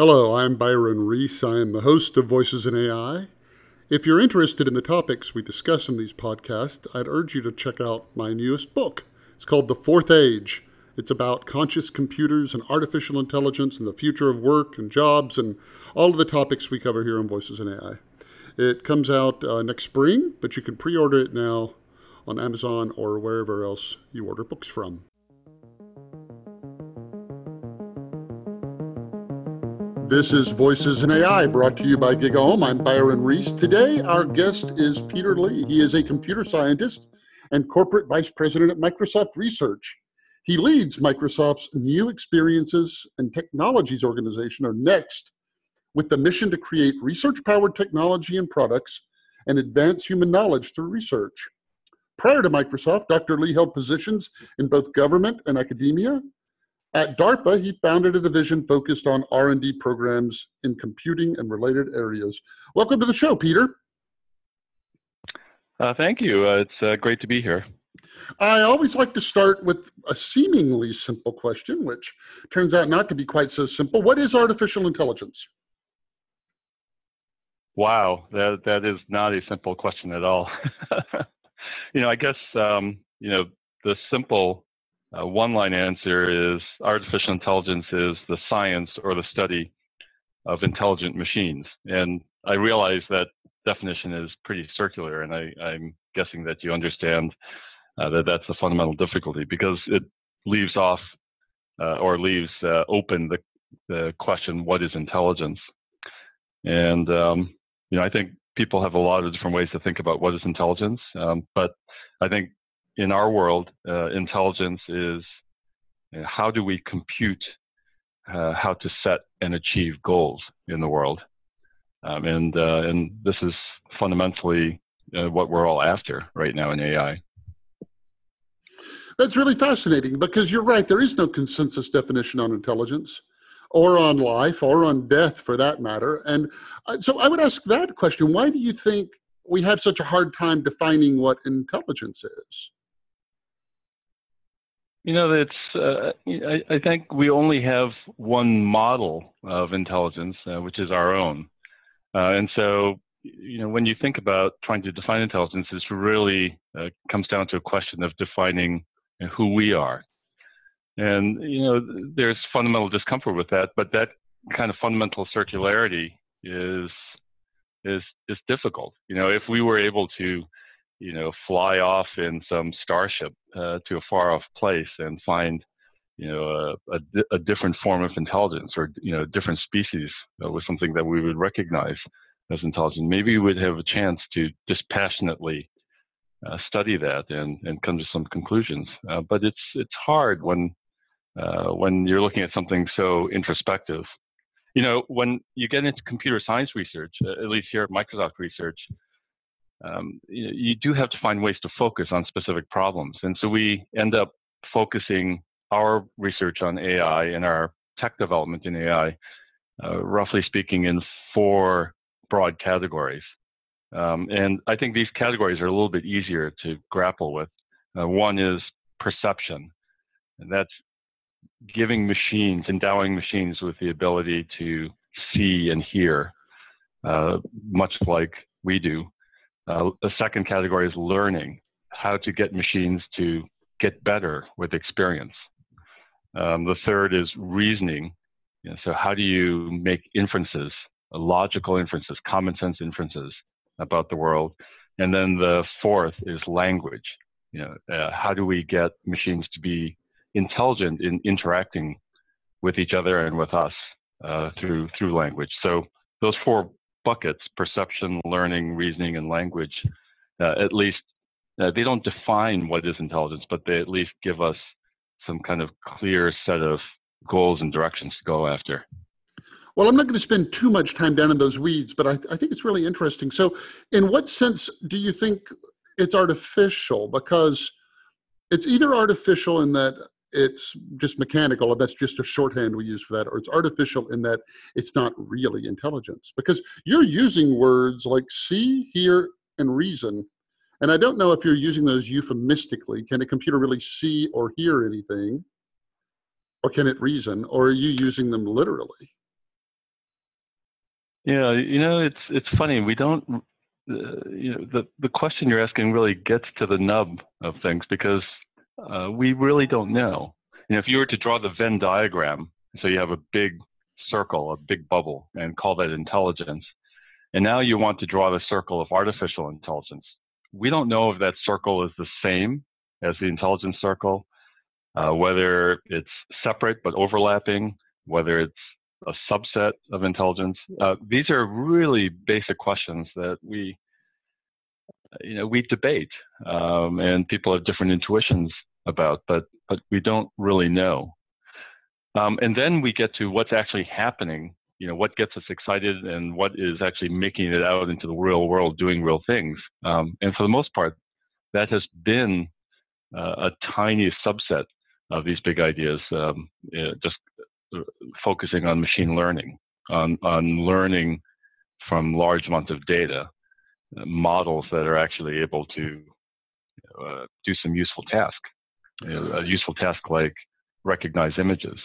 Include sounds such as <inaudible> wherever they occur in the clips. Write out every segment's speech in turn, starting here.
Hello, I'm Byron Reese. I am the host of Voices in AI. If you're interested in the topics we discuss in these podcasts, I'd urge you to check out my newest book. It's called The Fourth Age. It's about conscious computers and artificial intelligence and the future of work and jobs and all of the topics we cover here on Voices in AI. It comes out uh, next spring, but you can pre order it now on Amazon or wherever else you order books from. This is Voices in AI, brought to you by GigaOM. I'm Byron Reese. Today, our guest is Peter Lee. He is a computer scientist and corporate vice president at Microsoft Research. He leads Microsoft's New Experiences and Technologies organization, or NEXT, with the mission to create research powered technology and products and advance human knowledge through research. Prior to Microsoft, Dr. Lee held positions in both government and academia, at DARPA, he founded a division focused on R&D programs in computing and related areas. Welcome to the show, Peter. Uh, thank you. Uh, it's uh, great to be here. I always like to start with a seemingly simple question, which turns out not to be quite so simple. What is artificial intelligence? Wow, that that is not a simple question at all. <laughs> you know, I guess um, you know the simple uh, one line answer is artificial intelligence is the science or the study of intelligent machines. And I realize that definition is pretty circular, and I, am guessing that you understand uh, that that's a fundamental difficulty because it leaves off uh, or leaves uh, open the, the question, what is intelligence? And, um, you know, I think people have a lot of different ways to think about what is intelligence, um, but I think in our world, uh, intelligence is uh, how do we compute uh, how to set and achieve goals in the world, um, and uh, and this is fundamentally uh, what we're all after right now in AI. That's really fascinating because you're right. There is no consensus definition on intelligence or on life or on death for that matter. And uh, so I would ask that question why do you think we have such a hard time defining what intelligence is? You know, it's. Uh, I, I, think we only have one model of intelligence, uh, which is our own. Uh, and so, you know, when you think about trying to define intelligence, it really uh, comes down to a question of defining who we are. And you know, there's fundamental discomfort with that, but that kind of fundamental circularity is is is difficult. You know, if we were able to you know, fly off in some starship uh, to a far off place and find, you know, a, a, a, different form of intelligence or, you know, different species uh, with something that we would recognize as intelligent. Maybe we would have a chance to dispassionately uh, study that and, and come to some conclusions. Uh, but it's, it's hard when, uh, when you're looking at something so introspective. You know, when you get into computer science research, uh, at least here at Microsoft Research, um, you, you, do have to find ways to focus on specific problems. And so we end up focusing our research on AI and our tech development in AI, uh, roughly speaking, in four broad categories. Um, and I think these categories are a little bit easier to grapple with. Uh, one is perception, and that's giving machines, endowing machines with the ability to see and hear, uh, much like we do. Uh, the second category is learning, how to get machines to get better with experience. Um, the third is reasoning. You know, so how do you make inferences, uh, logical inferences, common sense inferences about the world? And then the fourth is language. You know, uh, how do we get machines to be intelligent in interacting with each other and with us uh, through through language? So those four buckets perception, learning, reasoning, and language uh, at least uh, they don't define what is intelligence, but they at least give us some kind of clear set of goals and directions to go after. Well, I'm not going to spend too much time down in those weeds, but I, I think it's really interesting. So, in what sense do you think it's artificial? Because it's either artificial in that it's just mechanical and that's just a shorthand we use for that or it's artificial in that it's not really intelligence because you're using words like see hear and reason and i don't know if you're using those euphemistically can a computer really see or hear anything or can it reason or are you using them literally Yeah, you know, it's it's funny. We don't, uh, you know, the the question you're asking really gets to the nub of things because uh, we really don't know. Know, if you were to draw the Venn diagram, so you have a big circle, a big bubble, and call that intelligence, and now you want to draw the circle of artificial intelligence. We don't know if that circle is the same as the intelligence circle, uh, whether it's separate but overlapping, whether it's a subset of intelligence. Uh, these are really basic questions that we, you know, we debate, um, and people have different intuitions about, but but we don't really know. Um, and then we get to what's actually happening. You know, what gets us excited and what is actually making it out into the real world, doing real things. Um, and for the most part, that has been uh, a tiny subset of these big ideas. Um, just uh, focusing on machine learning, on, on learning from large amounts of data, models that are actually able to uh, do some useful task, a useful task like recognize images.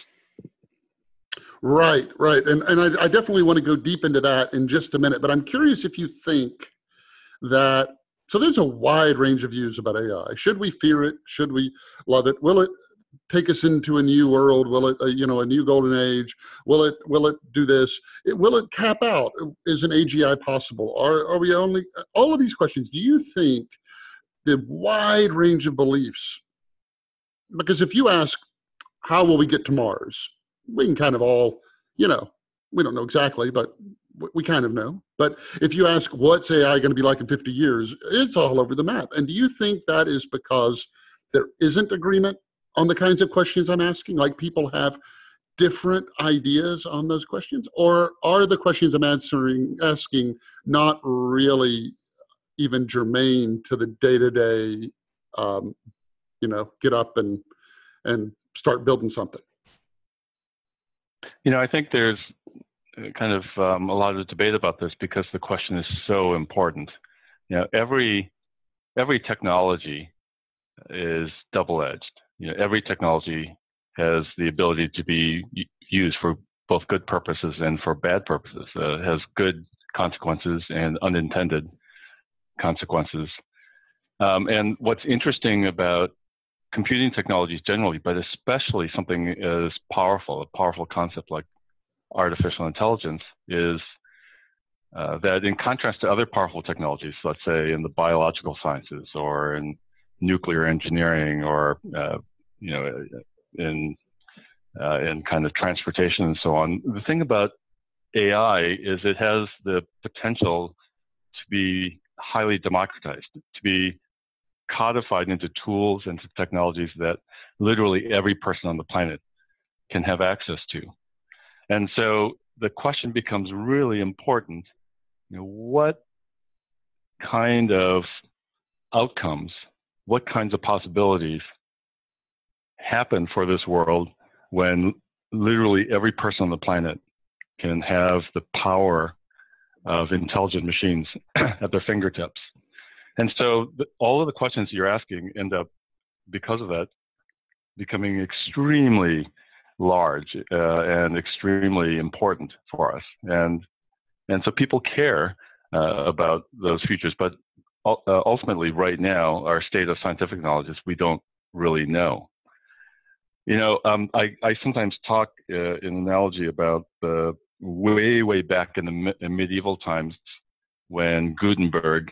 Right, right. And, and I, I definitely want to go deep into that in just a minute, but I'm curious if you think that so there's a wide range of views about AI. Should we fear it? Should we love it? Will it take us into a new world? Will it, uh, you know, a new golden age? Will it, will it do this? It, will it cap out? Is an AGI possible? Are, are we only, all of these questions, do you think the wide range of beliefs, because if you ask, how will we get to Mars? We can kind of all, you know, we don't know exactly, but we kind of know. But if you ask what's AI going to be like in 50 years, it's all over the map. And do you think that is because there isn't agreement on the kinds of questions I'm asking? Like people have different ideas on those questions, or are the questions I'm answering asking not really even germane to the day to day? You know, get up and and start building something. You know, I think there's kind of um, a lot of debate about this because the question is so important. You know, every every technology is double-edged you know, every technology has the ability to be used for both good purposes and for bad purposes. Uh, has good consequences and unintended consequences. Um, and what's interesting about computing technologies generally, but especially something as powerful, a powerful concept like artificial intelligence, is uh, that in contrast to other powerful technologies, let's say in the biological sciences or in nuclear engineering or uh, you know in uh, in kind of transportation and so on. The thing about AI is it has the potential to be highly democratized, to be codified into tools and technologies that literally every person on the planet can have access to. And so the question becomes really important. You know, what kind of outcomes what kinds of possibilities happen for this world when literally every person on the planet can have the power of intelligent machines <clears throat> at their fingertips. And so the, all of the questions you're asking end up, because of that, becoming extremely large uh, and extremely important for us. And and so people care uh, about those futures, but uh, ultimately, right now, our state of scientific knowledge is we don't really know. You know, um, I, I sometimes talk uh, in analogy about the way, way back in the in medieval times when Gutenberg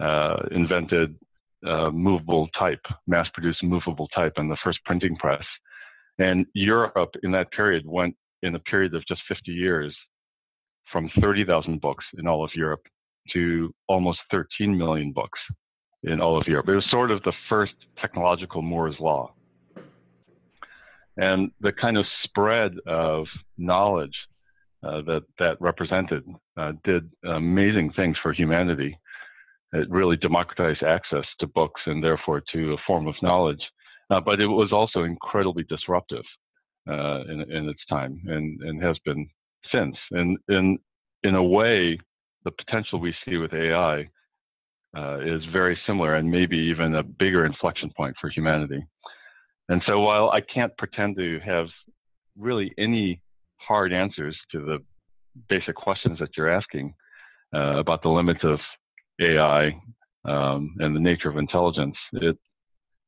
uh, invented uh, movable type, mass-produced movable type, and the first printing press. And Europe in that period went in a period of just 50 years from 30,000 books in all of Europe to almost 13 million books in all of Europe. It was sort of the first technological Moore's law. And the kind of spread of knowledge uh, that that represented uh, did amazing things for humanity. It really democratized access to books and therefore to a form of knowledge. Uh, but it was also incredibly disruptive uh, in, in, its time and, and has been since. And in, in a way, the potential we see with AI uh, is very similar and maybe even a bigger inflection point for humanity. And so while I can't pretend to have really any hard answers to the basic questions that you're asking uh, about the limits of AI um, and the nature of intelligence, it,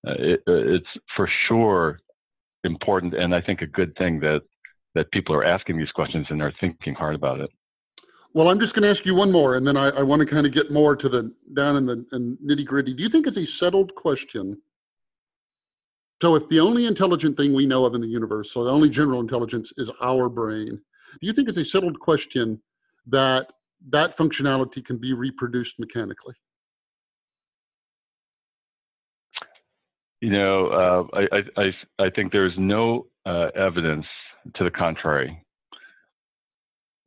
uh, it, it's for sure important and I think a good thing that that people are asking these questions and are thinking hard about it. Well, I'm just going to ask you one more, and then I, I want to kind of get more to the down in the nitty gritty. Do you think it's a settled question? So, if the only intelligent thing we know of in the universe, so the only general intelligence is our brain, do you think it's a settled question that that functionality can be reproduced mechanically? You know, uh, I, I, I think there's no uh, evidence to the contrary.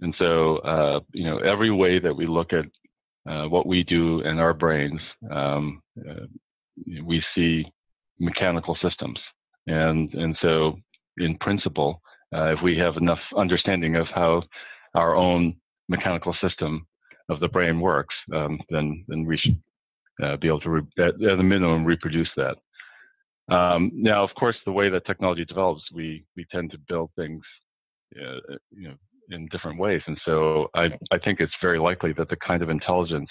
And so, uh, you know, every way that we look at uh, what we do in our brains, um, uh, we see mechanical systems. And, and so, in principle, uh, if we have enough understanding of how our own mechanical system of the brain works, um, then, then we should uh, be able to, re- at, at the minimum, reproduce that. Um, now, of course, the way that technology develops, we we tend to build things, uh, you know, in different ways, and so I I think it's very likely that the kind of intelligence,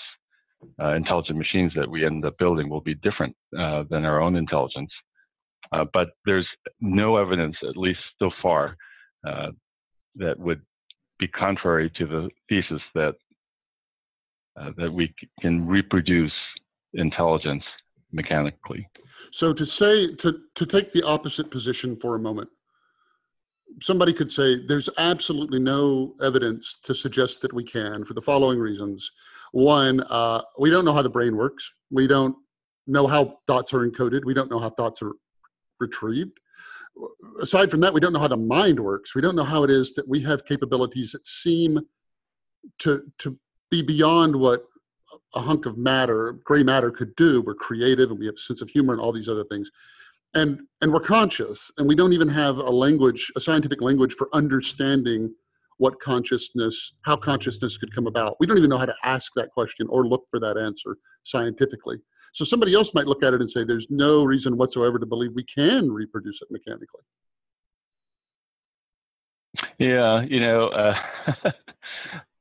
uh, intelligent machines that we end up building will be different uh, than our own intelligence. Uh, but there's no evidence, at least so far, uh, that would be contrary to the thesis that uh, that we can reproduce intelligence mechanically. So to say to to take the opposite position for a moment, somebody could say there's absolutely no evidence to suggest that we can for the following reasons. One, uh, we don't know how the brain works. We don't know how thoughts are encoded. We don't know how thoughts are retrieved. Aside from that, we don't know how the mind works. We don't know how it is that we have capabilities that seem to to be beyond what a hunk of matter, gray matter could do. We're creative and we have a sense of humor and all these other things. And, and we're conscious and we don't even have a language, a scientific language for understanding what consciousness, how consciousness could come about. We don't even know how to ask that question or look for that answer scientifically. So somebody else might look at it and say, there's no reason whatsoever to believe we can reproduce it mechanically. Yeah, you know, uh,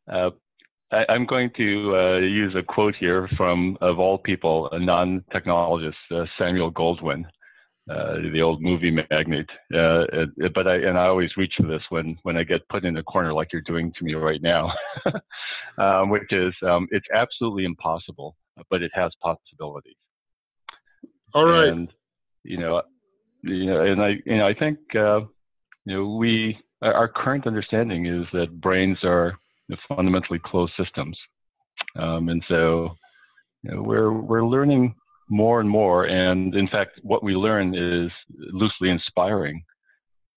<laughs> uh, I, am going to uh, use a quote here from, of all people, a non-technologist, uh, Samuel Goldwyn, uh, the old movie magnate. Uh, but I and I always reach for this when when I get put in a corner like you're doing to me right now, <laughs> um, which is um, it's absolutely impossible, but it has possibilities. All right. And you know, you know, and I you know I think uh, you know we our current understanding is that brains are fundamentally closed systems. Um, and so you know, we're, we're learning more and more. And in fact, what we learn is loosely inspiring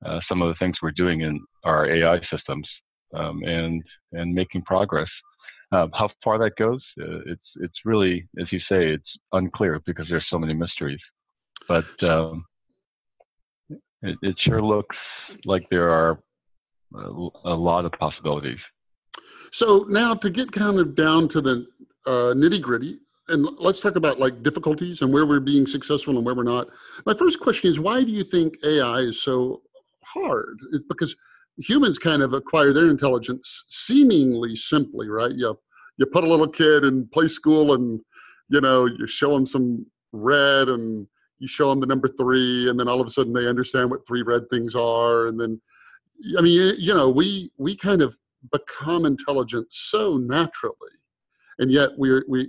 uh, some of the things we're doing in our AI systems um, and, and making progress. Uh, how far that goes, uh, it's, it's really, as you say, it's unclear because there's so many mysteries. But um, it, it sure looks like there are a, a lot of possibilities. So now to get kind of down to the uh, nitty gritty, and let's talk about like difficulties and where we're being successful and where we're not. My first question is why do you think AI is so hard? It's because humans kind of acquire their intelligence seemingly simply, right? You you put a little kid in play school and you know you show them some red and you show them the number three and then all of a sudden they understand what three red things are and then i mean you know we we kind of become intelligent so naturally and yet we we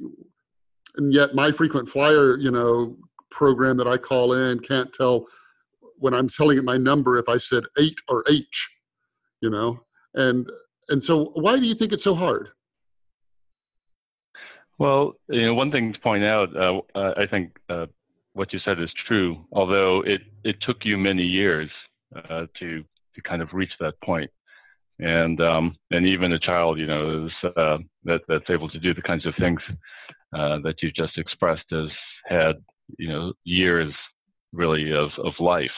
and yet my frequent flyer you know program that i call in can't tell when i'm telling it my number if i said eight or h you know? And and so why do you think it's so hard? Well you know one thing to point out uh, i think uh, what you said is true although it it took you many years uh, to to kind of reach that point. And um, and even a child, you know, is, uh, that that's able to do the kinds of things uh, that you just expressed has had, you know, years really of of life,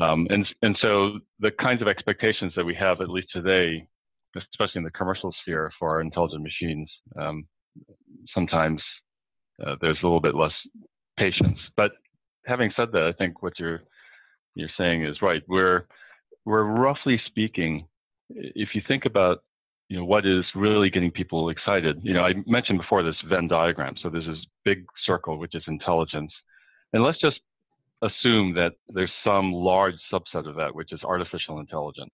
um, and and so the kinds of expectations that we have, at least today, especially in the commercial sphere for our intelligent machines, um, sometimes uh, there's a little bit less patience. But having said that, I think what you're you're saying is right. We're we're roughly speaking if you think about you know, what is really getting people excited? You know, I mentioned before this Venn diagram. So there's this big circle, which is intelligence. And let's just assume that there's some large subset of that, which is artificial intelligence.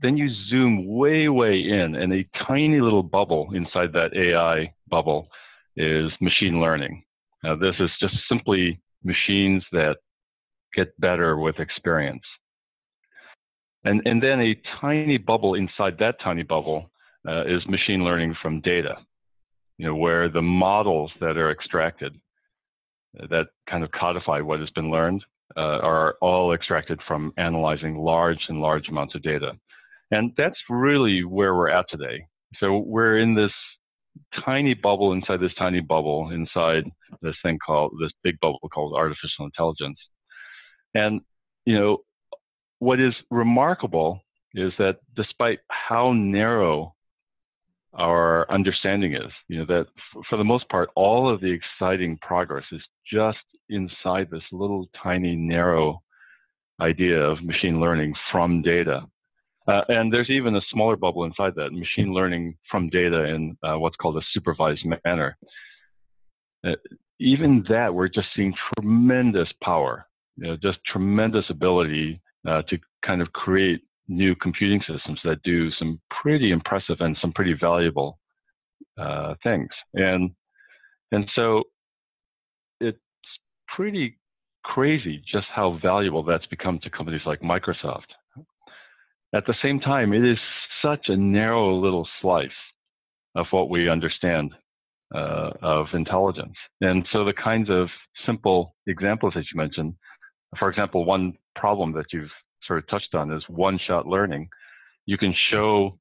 Then you zoom way, way in, and a tiny little bubble inside that AI bubble is machine learning. Now, this is just simply machines that get better with experience. And, and then a tiny bubble inside that tiny bubble uh, is machine learning from data, you know, where the models that are extracted uh, that kind of codify what has been learned uh, are all extracted from analyzing large and large amounts of data. And that's really where we're at today. So we're in this tiny bubble inside this tiny bubble inside this thing called this big bubble called artificial intelligence. And you know, what is remarkable is that despite how narrow our understanding is, you know, that for the most part, all of the exciting progress is just inside this little tiny narrow idea of machine learning from data. Uh, and there's even a smaller bubble inside that, machine learning from data in uh, what's called a supervised manner. Uh, even that, we're just seeing tremendous power, you know, just tremendous ability uh, to kind of create new computing systems that do some pretty impressive and some pretty valuable uh, things. And and so it's pretty crazy just how valuable that's become to companies like Microsoft. At the same time, it is such a narrow little slice of what we understand uh, of intelligence. And so the kinds of simple examples that you mentioned, for example, one problem that you've sort of touched on is one-shot learning. You can show,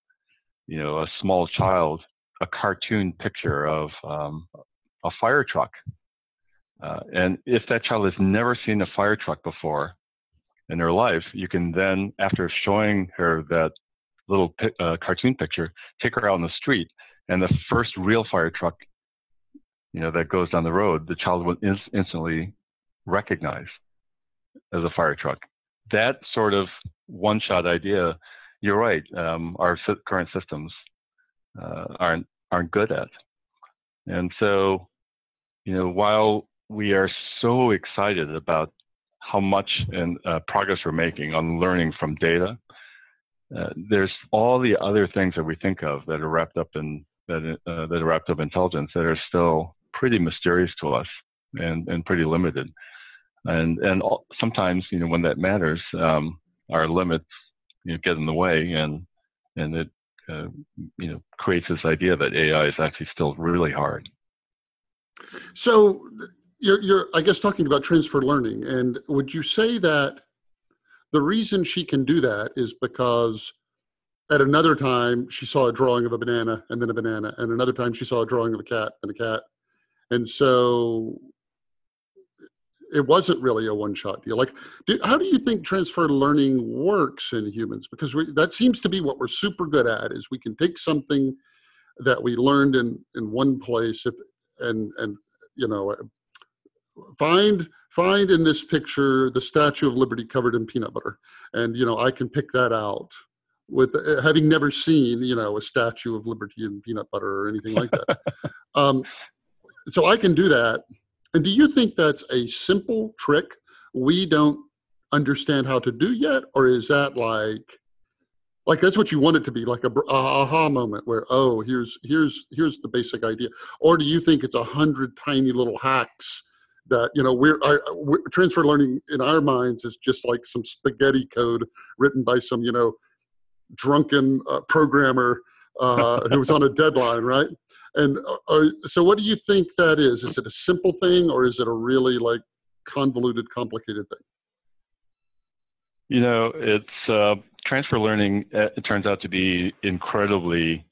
you know, a small child a cartoon picture of um, a fire truck, uh, and if that child has never seen a fire truck before in their life, you can then, after showing her that little uh, cartoon picture, take her out on the street, and the first real fire truck, you know, that goes down the road, the child will instantly recognize as a fire truck that sort of one shot idea, you're right, um, our current systems uh, aren't, aren't good at. And so, you know, while we are so excited about how much and uh, progress we're making on learning from data, uh, there's all the other things that we think of that are wrapped up in that, uh, that are wrapped up in intelligence that are still pretty mysterious to us and, and pretty limited and and sometimes you know when that matters, um, our limits you know get in the way, and and it uh, you know creates this idea that AI is actually still really hard. So you're you're I guess talking about transfer learning, and would you say that the reason she can do that is because at another time she saw a drawing of a banana and then a banana and another time she saw a drawing of a cat and a cat and so it wasn't really a one shot deal. Like, do, how do you think transfer learning works in humans? Because we, that seems to be what we're super good at is we can take something that we learned in, in one place if, and, and, you know, find, find in this picture the Statue of Liberty covered in peanut butter. And, you know, I can pick that out with uh, having never seen, you know, a Statue of Liberty in peanut butter or anything like that. <laughs> um, so I can do that and do you think that's a simple trick we don't understand how to do yet, or is that like like that's what you want it to be like a, aha moment where oh here's here's here's the basic idea. Or do you think it's a hundred tiny little hacks that you know we're, our, we're, transfer learning in our minds is just like some spaghetti code written by some you know drunken uh, programmer uh, who was on a <laughs> deadline right and uh, so, what do you think that is? Is it a simple thing, or is it a really like convoluted, complicated thing? You know, it's uh, transfer learning. Uh, it turns out to be incredibly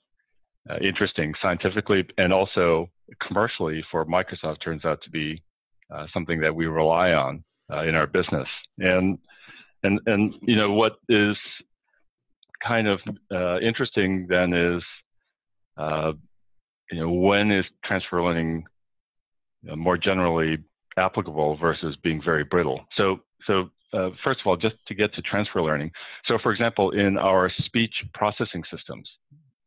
uh, interesting scientifically, and also commercially for Microsoft. Turns out to be uh, something that we rely on uh, in our business. And and and you know what is kind of interesting then is you know, when is transfer learning more generally applicable versus being very brittle? So, so uh, first of all, just to get to transfer learning. So, for example, in our speech processing systems,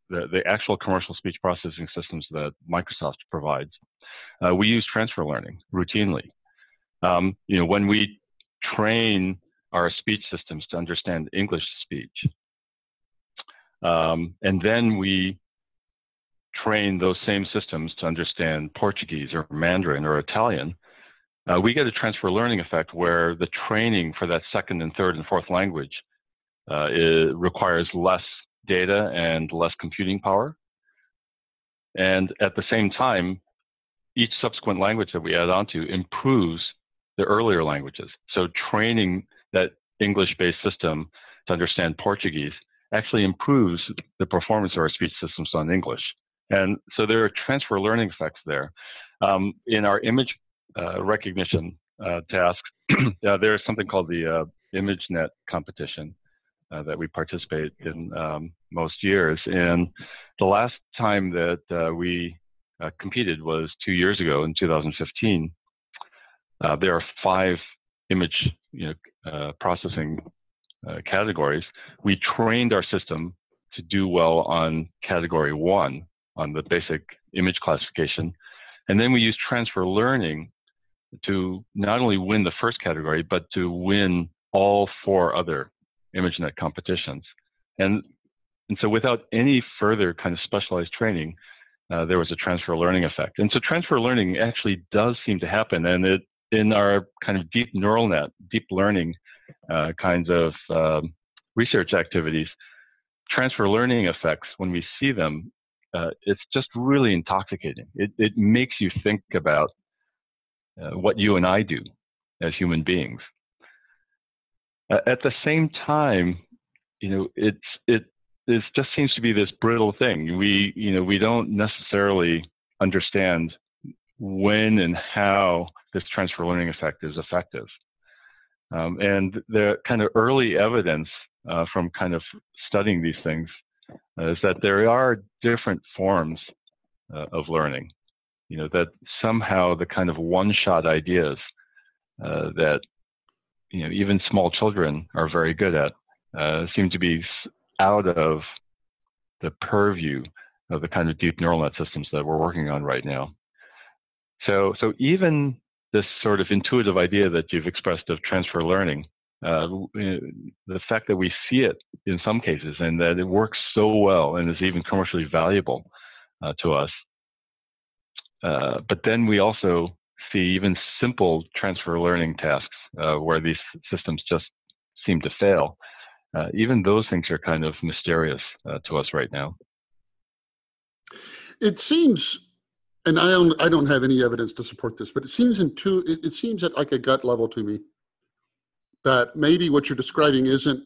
the, the actual commercial speech processing systems that Microsoft provides, uh, we use transfer learning routinely. Um, you know, when we train our speech systems to understand English speech, um, and then we train those same systems to understand Portuguese or Mandarin or Italian, uh, we get a transfer learning effect where the training for that second and third and fourth language uh, requires less data and less computing power. And at the same time, each subsequent language that we add onto improves the earlier languages. So training that English-based system to understand Portuguese actually improves the performance of our speech systems on English. And so there are transfer learning effects there. Um, in our image uh, recognition uh, tasks, <clears throat> uh, there is something called the uh, ImageNet competition uh, that we participate in um, most years. And the last time that uh, we competed was two years ago in 2015. there are five image you know, processing categories. We trained our system to do well on category one, on the basic image classification. And then we use transfer learning to not only win the first category, but to win all four other ImageNet competitions. And, and so without any further kind of specialized training, uh, there was a transfer learning effect. And so transfer learning actually does seem to happen. And it, in our kind of deep neural net, deep learning uh, kinds of um, research activities, transfer learning effects, when we see them, uh, it's just really intoxicating. It, it makes you think about uh, what you and I do as human beings. Uh, at the same time, you know, it's it this just seems to be this brittle thing. We you know we don't necessarily understand when and how this transfer learning effect is effective. Um, and the kind of early evidence uh, from kind of studying these things is that there are different forms uh, of learning. You know, that somehow the kind of one-shot ideas uh, that, you know, even small children are very good at uh, seem to be out of the purview of the kind of deep neural net systems that we're working on right now. So, so even this sort of intuitive idea that you've expressed of transfer learning uh, the fact that we see it in some cases and that it works so well and is even commercially valuable uh, to us. Uh, but then we also see even simple transfer learning tasks uh, where these systems just seem to fail. Uh, even those things are kind of mysterious uh, to us right now. It seems and I don't, I don't have any evidence to support this, but it seems in two, it, it seems at like a gut level to me that maybe what you're describing isn't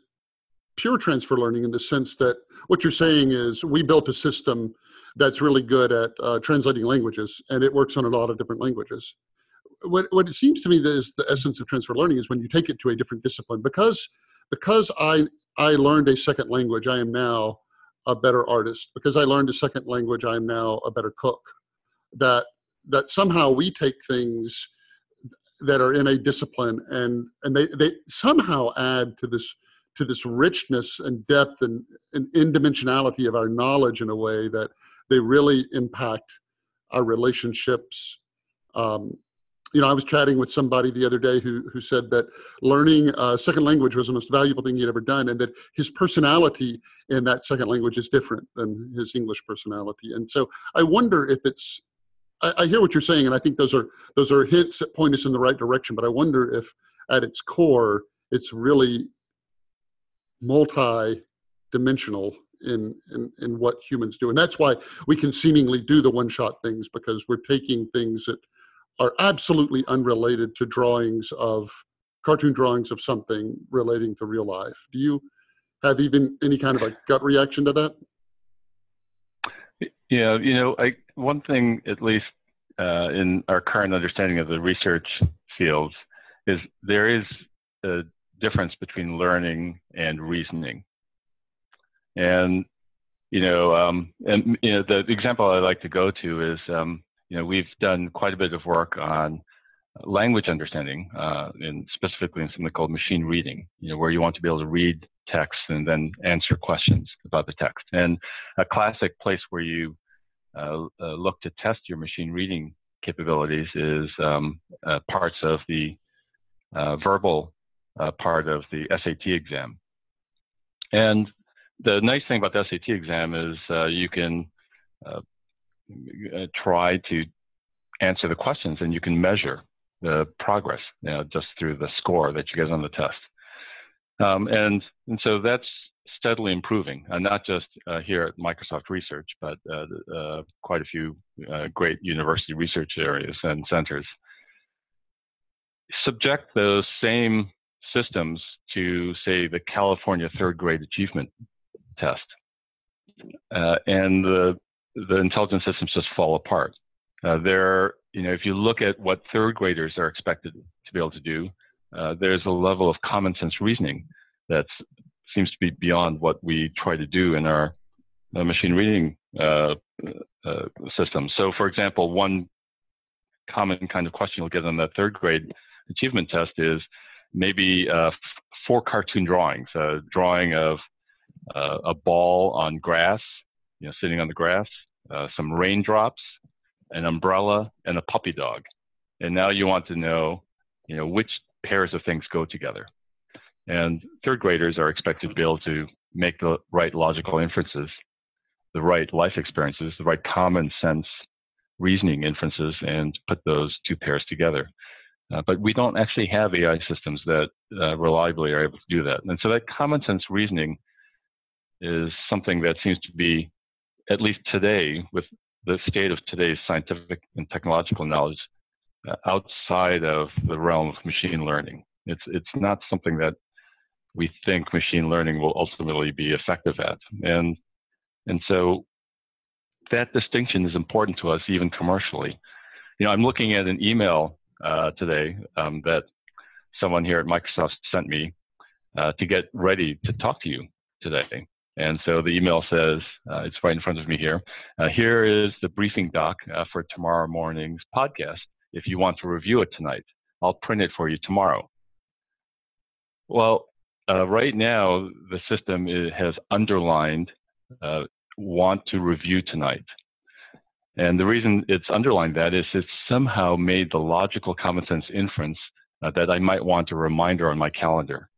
pure transfer learning in the sense that what you're saying is we built a system that's really good at uh, translating languages and it works on a lot of different languages. What, what it seems to me is the essence of transfer learning is when you take it to a different discipline. Because because I I learned a second language I am now a better artist. Because I learned a second language I am now a better cook. That that somehow we take things that are in a discipline and and they they somehow add to this to this richness and depth and, and in dimensionality of our knowledge in a way that they really impact our relationships. Um, you know i was chatting with somebody the other day who who said that learning a second language was the most valuable thing he'd ever done and that his personality in that second language is different than his english personality. And so i wonder if it's I, I hear what you're saying, and I think those are those are hints that point us in the right direction. But I wonder if, at its core, it's really multi-dimensional in, in in what humans do, and that's why we can seemingly do the one-shot things because we're taking things that are absolutely unrelated to drawings of cartoon drawings of something relating to real life. Do you have even any kind of a gut reaction to that? Yeah, you know, I one thing at least uh, in our current understanding of the research fields is there is a difference between learning and reasoning, and you know, um, and you know, the example I like to go to is, um, you know, we've done quite a bit of work on language understanding, uh, and specifically in something called machine reading, you know, where you want to be able to read text and then answer questions about the text. And a classic place where you look to test your machine reading capabilities is um, uh, parts of the uh, verbal uh, part of the SAT exam. And the nice thing about the SAT exam is uh, you can try to answer the questions and you can measure the progress you know, just through the score that you get on the test. Um, and, and so that's steadily improving, and not just uh, here at Microsoft Research, but uh, uh quite a few uh, great university research areas and centers. Subject those same systems to, say, the California third grade achievement test, uh, and the, the intelligence systems just fall apart. there, you know, if you look at what third graders are expected to be able to do, there's a level of common sense reasoning that's seems to be beyond what we try to do in our uh, machine reading uh, uh, system. So, for example, one common kind of question you'll get on the third grade achievement test is maybe uh, four cartoon drawings, a drawing of uh, a ball on grass, you know, sitting on the grass, uh, some raindrops, an umbrella, and a puppy dog. And now you want to know, you know, which pairs of things go together. And third graders are expected to be able to make the right logical inferences, the right life experiences, the right common sense reasoning inferences, and put those two pairs together. Uh, but we don't actually have AI systems that uh, reliably are able to do that. And so that common sense reasoning is something that seems to be, at least today, with the state of today's scientific and technological knowledge, uh, outside of the realm of machine learning. It's it's not something that we think machine learning will ultimately be effective at. And, and so that distinction is important to us even commercially. You know, I'm looking at an email uh, today um, that someone here at Microsoft sent me uh, to get ready to talk to you today. And so the email says, uh, it's right in front of me here. Uh, here is the briefing doc uh, for tomorrow morning's podcast. If you want to review it tonight, I'll print it for you tomorrow. Well, uh, right now, the system has underlined uh, want to review tonight. And the reason it's underlined that is it's somehow made the logical common sense inference uh, that I might want a reminder on my calendar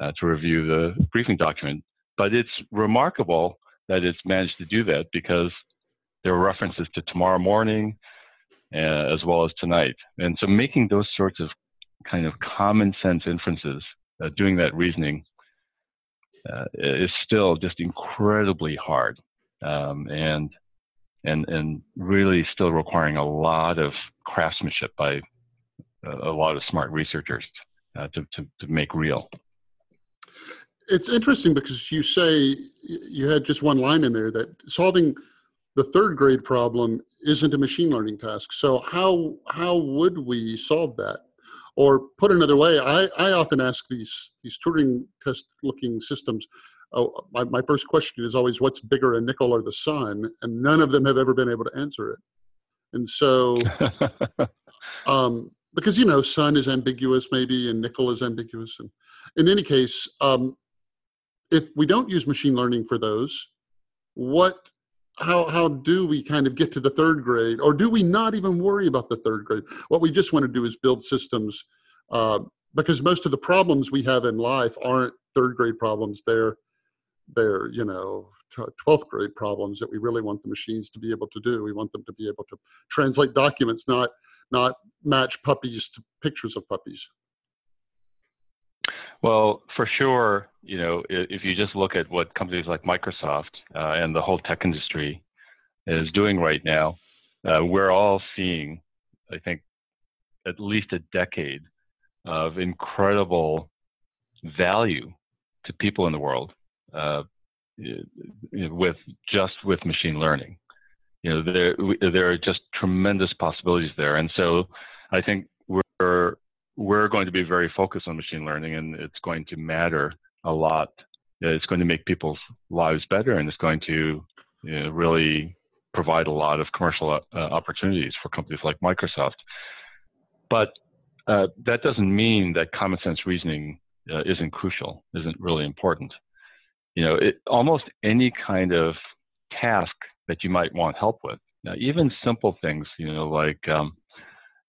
uh, to review the briefing document. But it's remarkable that it's managed to do that because there are references to tomorrow morning uh, as well as tonight. And so making those sorts of kind of common sense inferences uh, doing that reasoning uh, is still just incredibly hard um, and and and really still requiring a lot of craftsmanship by a, lot of smart researchers uh, to, to, to make real. It's interesting because you say you had just one line in there that solving the third grade problem isn't a machine learning task. So how how would we solve that? Or put another way, I, I often ask these, these Turing test looking systems, oh, my, my first question is always what's bigger, a nickel or the sun? And none of them have ever been able to answer it. And so, <laughs> um, because, you know, sun is ambiguous maybe and nickel is ambiguous. And in any case, um, if we don't use machine learning for those, what how how do we kind of get to the third grade? Or do we not even worry about the third grade? What we just want to do is build systems uh, because most of the problems we have in life aren't third grade problems. They're they're you know 12th grade problems that we really want the machines to be able to do. We want them to be able to translate documents not not match puppies to pictures of puppies well, for sure, you know, if you just look at what companies like Microsoft uh, and the whole tech industry is doing right now, uh, we're all seeing, I think, at least a decade of incredible value to people in the world uh, with just with machine learning. You know, there there are just tremendous possibilities there, and so I think we're we're going to be very focused on machine learning and it's going to matter a lot. It's going to make people's lives better and it's going to you know, really provide a lot of commercial uh, opportunities for companies like Microsoft. but uh, that doesn't mean that common sense reasoning uh, isn't crucial, isn't really important. You know, it, almost any kind of task that you might want help with, now, even simple things, you know, like um,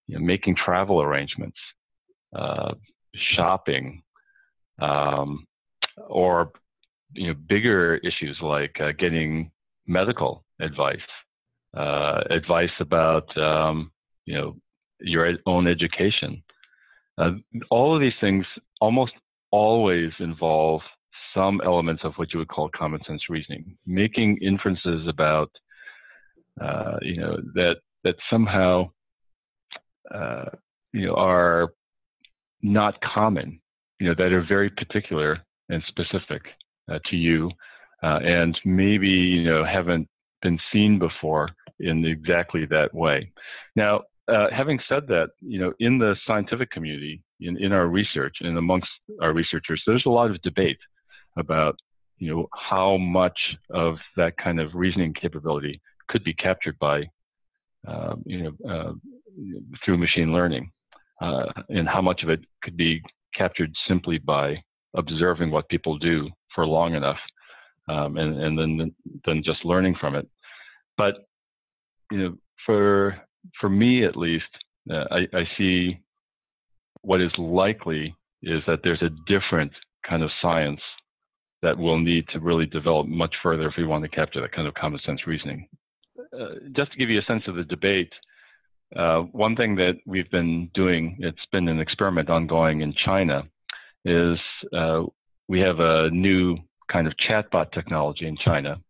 you know, making travel arrangements, uh, shopping, um, or you know, bigger issues like uh, getting medical advice, uh, advice about um, you know your own education. Uh, all of these things almost always involve some elements of what you would call common sense reasoning, making inferences about uh, you know that that somehow uh, you know are not common, you know that are very particular and specific uh, to you, uh, and maybe you know haven't been seen before in exactly that way. Now, uh, having said that, you know, in the scientific community, in, in our research and amongst our researchers, there's a lot of debate about, you know, how much of that kind of reasoning capability could be captured by, uh, you know, uh, through machine learning, uh, and how much of it could be captured simply by observing what people do for long enough, um, and, and then then just learning from it. But you know, for for me at least, uh, I, I see what is likely is that there's a different kind of science that we'll need to really develop much further if we want to capture that kind of common sense reasoning. Uh, just to give you a sense of the debate, uh, one thing that we've been doing, it's been an experiment ongoing in China, is uh, we have a new kind of chatbot technology in China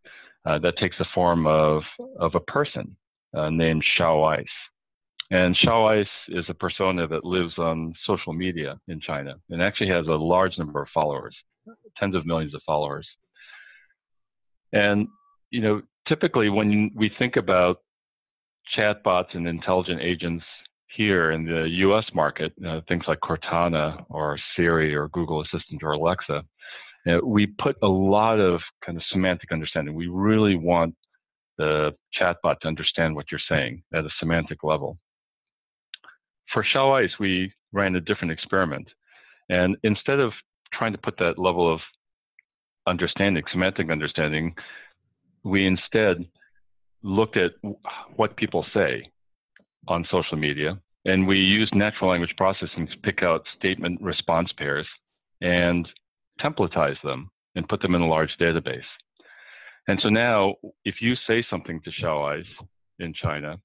uh, that takes the form of, of a person uh, named Xiao Ice. And Xiao Ice is a persona that lives on social media in China and actually has a large number of followers, tens of millions of followers. And, you know, typically when we think about chatbots and intelligent agents here in the US market, uh, things like Cortana or Siri or Google Assistant or Alexa, uh, we put a lot of kind of semantic understanding. We really want the chatbot to understand what you're saying at a semantic level. For Xiao Ice, we ran a different experiment. And instead of trying to put that level of understanding, semantic understanding, we instead looked at what people say on social media, and we used natural language processing to pick out statement response pairs and templatize them and put them in a large database. And so now, if you say something to Xiao Ice in China,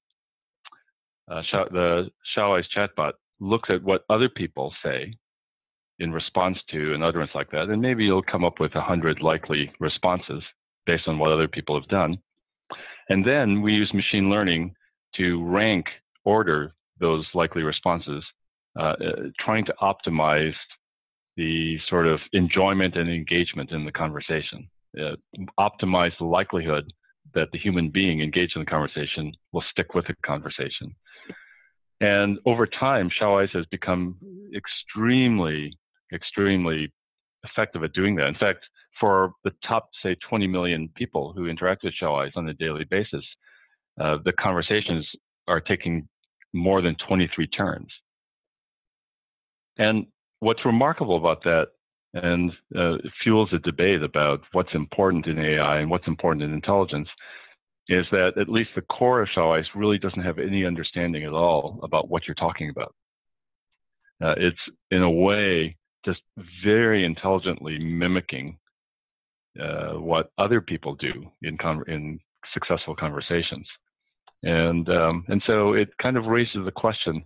uh, the Xiao chatbot looks at what other people say in response to an utterance like that, and maybe you'll come up with a hundred likely responses based on what other people have done. And then we use machine learning to rank, order those likely responses, uh, uh, trying to optimize the sort of enjoyment and engagement in the conversation, uh, optimize the likelihood that the human being engaged in the conversation will stick with the conversation. And over time, Xiao Ice has become extremely, extremely effective at doing that. In fact, for the top, say, 20 million people who interact with Xiao Ice on a daily basis, uh, the conversations are taking more than 23 turns. And what's remarkable about that, and uh, fuels a debate about what's important in AI and what's important in intelligence, is that at least the core of Xiao Ice really doesn't have any understanding at all about what you're talking about. Uh, it's in a way just very intelligently mimicking uh, what other people do in in successful conversations, and um, and so it kind of raises the question,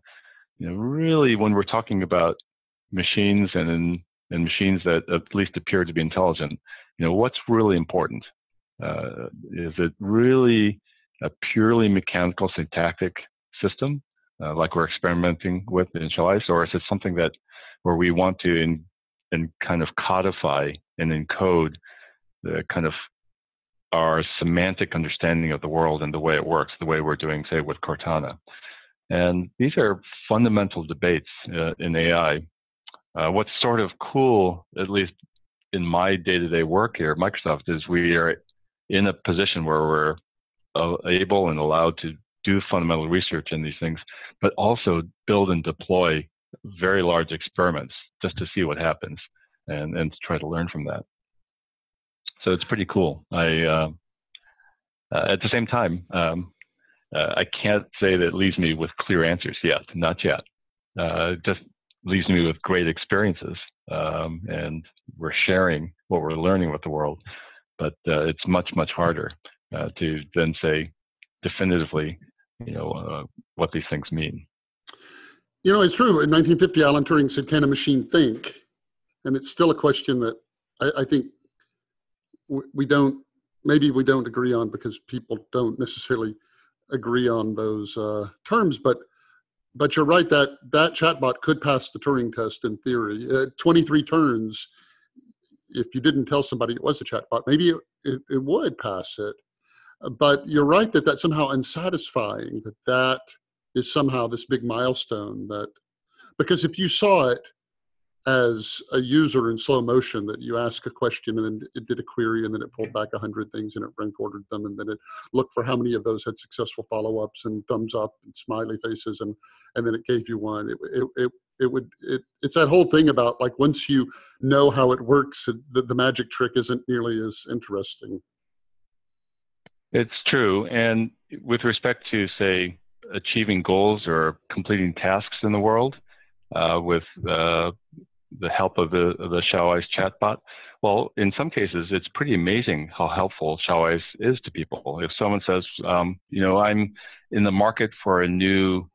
you know, really when we're talking about machines and in, and machines that at least appear to be intelligent, you know, what's really important? Uh, is it really a purely mechanical syntactic system, uh, like we're experimenting with in Xiao Ice, or is it something that where we want to in, in kind of codify and encode the kind of our semantic understanding of the world and the way it works, the way we're doing, say, with Cortana. And these are fundamental debates uh, in AI. Uh, what's sort of cool, at least in my day-to-day work here at Microsoft, is we are in a position where we're uh, able and allowed to do fundamental research in these things, but also build and deploy very large experiments just to see what happens and, and to try to learn from that. So it's pretty cool. I, uh, uh, at the same time, um, uh, I can't say that it leaves me with clear answers yet, not yet. Uh, it just leaves me with great experiences, um, and we're sharing what we're learning with the world. But uh, it's much, much harder to then say definitively, you know, what these things mean. You know, it's true. In 1950, Alan Turing said, "Can a machine think?" And it's still a question that I, I think we don't. Maybe we don't agree on because people don't necessarily agree on those uh, terms. But but you're right that that chatbot could pass the Turing test in theory. Uh, 23 turns. If you didn't tell somebody it was a chatbot, maybe it, it, it would pass it. But you're right that that's somehow unsatisfying. That that is somehow this big milestone. That because if you saw it as a user in slow motion that you ask a question and then it did a query and then it pulled back a hundred things and it rank ordered them and then it looked for how many of those had successful follow-ups and thumbs up and smiley faces and and then it gave you one. It it, it, it would it, it's that whole thing about like once you know how it works the, the magic trick isn't nearly as interesting. It's true. And with respect to say achieving goals or completing tasks in the world uh, with uh, the help of the, of the chatbot? Well, in some cases, it's pretty amazing how helpful Xiaoice is to people. If someone says, um, you know, I'm in the market for a new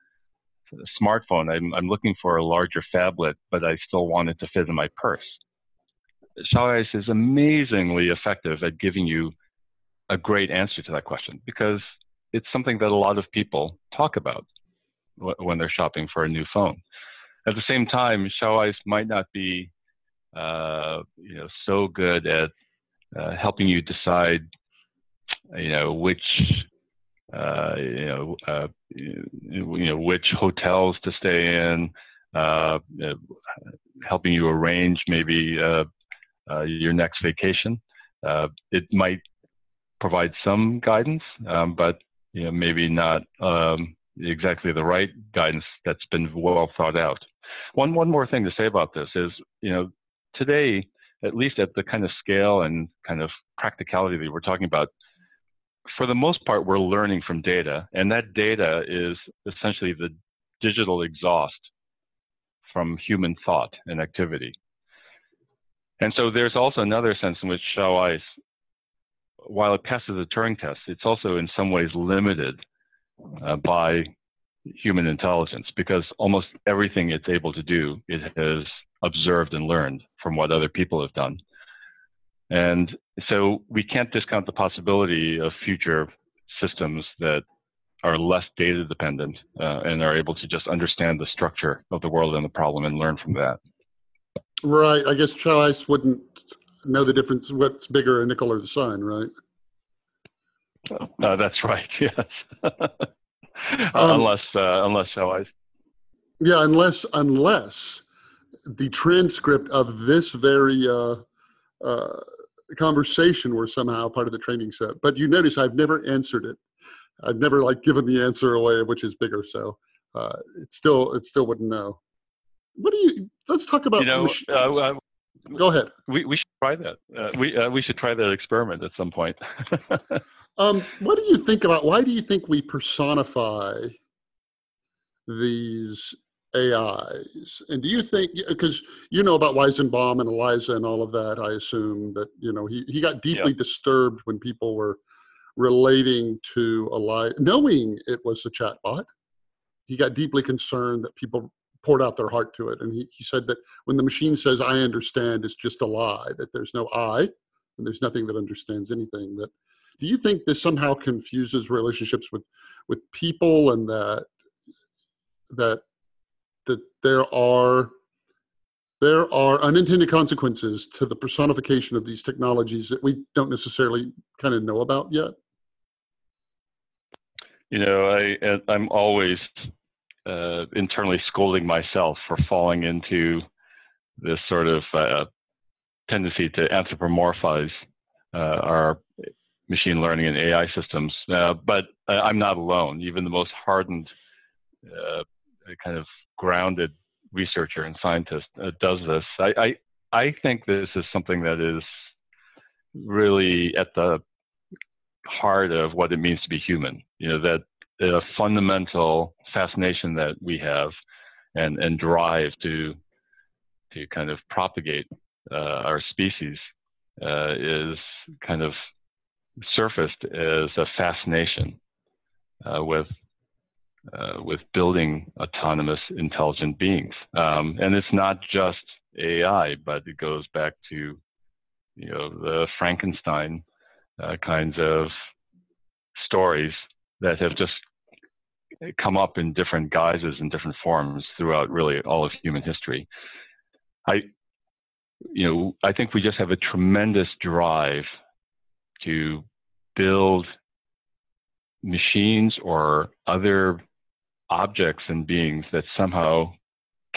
smartphone, I'm, I'm looking for a larger phablet, but I still want it to fit in my purse. Xiaoice is amazingly effective at giving you a great answer to that question because it's something that a lot of people talk about when they're shopping for a new phone. At the same time, Xiaoice might not be, uh, you know, so good at uh, helping you decide, you know, which, uh, you know, uh, you know, which hotels to stay in, uh, helping you arrange maybe uh, your next vacation. it might provide some guidance, um, but you know, maybe not um, exactly the right guidance that's been well thought out. One one more thing to say about this is, you know, today, at least at the kind of scale and kind of practicality that we're talking about, for the most part, we're learning from data, and that data is essentially the digital exhaust from human thought and activity. And so there's also another sense in which Xiaoice, while it passes the Turing test, it's also in some ways limited uh, by human intelligence because almost everything it's able to do it has observed and learned from what other people have done. And so we can't discount the possibility of future systems that are less data dependent uh, and are able to just understand the structure of the world and the problem and learn from that. Right. I guess Xiaoice wouldn't know the difference what's bigger a nickel or the sun right? Uh, that's right <laughs> yes <laughs> um, unless uh, unless Xiaoice. Yeah, unless unless the transcript of this very uh, uh, conversation were somehow part of the training set. But you notice I've never answered it. I've never like given the answer away, which is bigger. So uh, it still it still wouldn't know. What do you? Let's talk about. You know, uh, uh, go ahead. We we should try that. Uh, we uh, we should try that experiment at some point. <laughs> Um, what do you think about? Why do you think we personify these AIs? And do you think because you know about Weizenbaum and Eliza and all of that? I assume that you know he he got deeply yeah. disturbed when people were relating to Eliza, knowing it was a chatbot. He got deeply concerned that people poured out their heart to it, and he he said that when the machine says "I understand," it's just a lie. That there's no I, and there's nothing that understands anything. That do you think this somehow confuses relationships with with people and that that that there are there are unintended consequences to the personification of these technologies that we don't necessarily kind of know about yet? You know i i'm always uh, internally scolding myself for falling into this sort of uh, tendency to anthropomorphize uh, our machine learning and AI systems. Uh, but I'm not alone. Even the most hardened, uh, kind of grounded researcher and scientist uh, does this. I, I, I think this is something that is really at the heart of what it means to be human. You know that a fundamental fascination that we have and and drive to to kind of propagate uh, our species uh, is kind of surfaced is a fascination uh, with uh, with building autonomous intelligent beings. Um, and it's not just AI, but it goes back to you know the Frankenstein uh, kinds of stories that have just come up in different guises and different forms throughout really all of human history. I, you know, I think we just have a tremendous drive to build machines or other objects and beings that somehow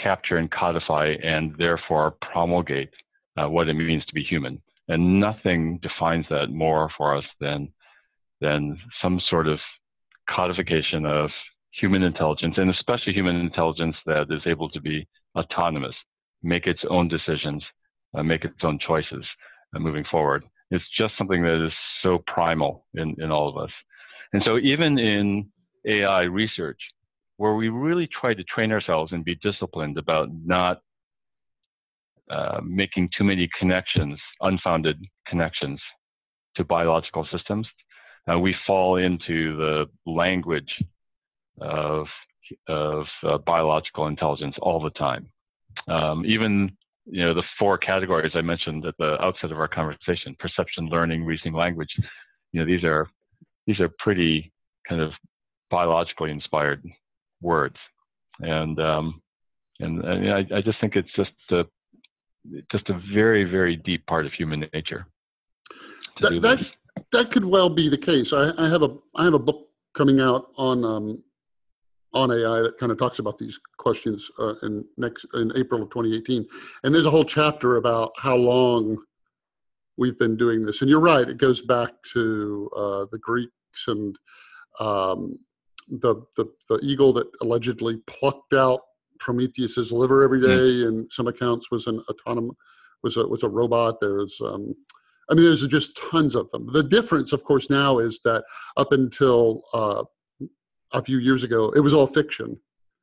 capture and codify and therefore promulgate uh, what it means to be human. And nothing defines that more for us than, than some sort of codification of human intelligence, and especially human intelligence that is able to be autonomous, make its own decisions, uh, make its own choices uh, moving forward. It's just something that is so primal in, in all of us. And so, even in AI research, where we really try to train ourselves and be disciplined about not uh, making too many connections, unfounded connections to biological systems, uh, we fall into the language of, of uh, biological intelligence all the time. Um, even you know the four categories I mentioned at the outset of our conversation: perception, learning, reasoning, language. You know these are these are pretty kind of biologically inspired words, and um, and, and I, I, just think it's just a just a very very deep part of human nature. That that, that could well be the case. I, I, have a I have a book coming out on um, on AI that kind of talks about these questions uh, in next in April of 2018, and there's a whole chapter about how long we've been doing this. And you're right; it goes back to uh, the Greeks and um, the, the the eagle that allegedly plucked out Prometheus's liver every day, hmm. mm. and some accounts was an autonomous was a was a robot. There's um, I mean, there's just tons of them. The difference, of course, now is that up until uh, a few years ago, it was all fiction.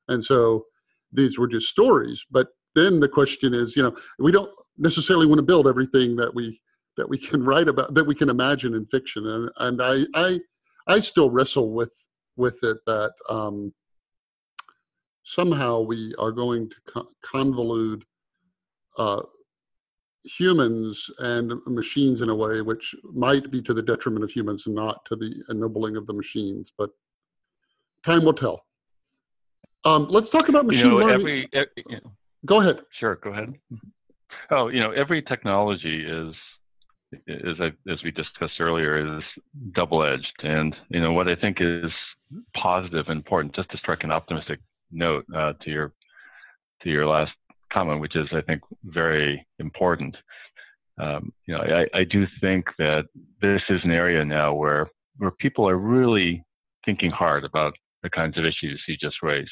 And so these were just stories. But then the question is, you know, we don't necessarily want to build everything that we that we can write about that we can imagine in fiction. And and I I I still wrestle with with it that um, somehow we are going to convolute uh, humans and machines in a way which might be to the detriment of humans and not to the ennobling of the machines. But time will tell. Um, let's talk about machine you know, learning. Every, every, you know, go ahead. Sure, go ahead. Oh, you know, every technology is, as I, as we discussed earlier, is double-edged, and you know what I think is positive and important. Just to strike an optimistic note uh, to your to your last comment, which is I think very important. Um, you know, I, I do think that this is an area now where where people are really thinking hard about the kinds of issues you just raised.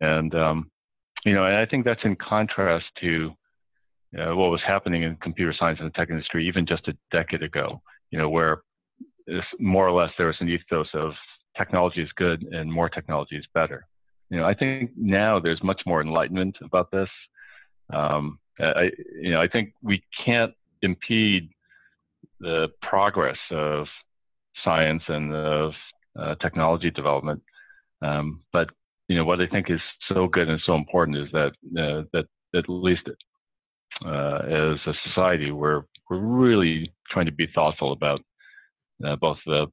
And, um, you know, and I think that's in contrast to uh, what was happening in computer science and the tech industry even just a decade ago, you know, where more or less there was an ethos of technology is good and more technology is better. You know, I think now there's much more enlightenment about this. Um, I, you know, I think we can't impede the progress of science and of uh, technology development. Um, but you know what I think is so good and so important is that uh, that at least uh, as a society we're we're really trying to be thoughtful about uh, both the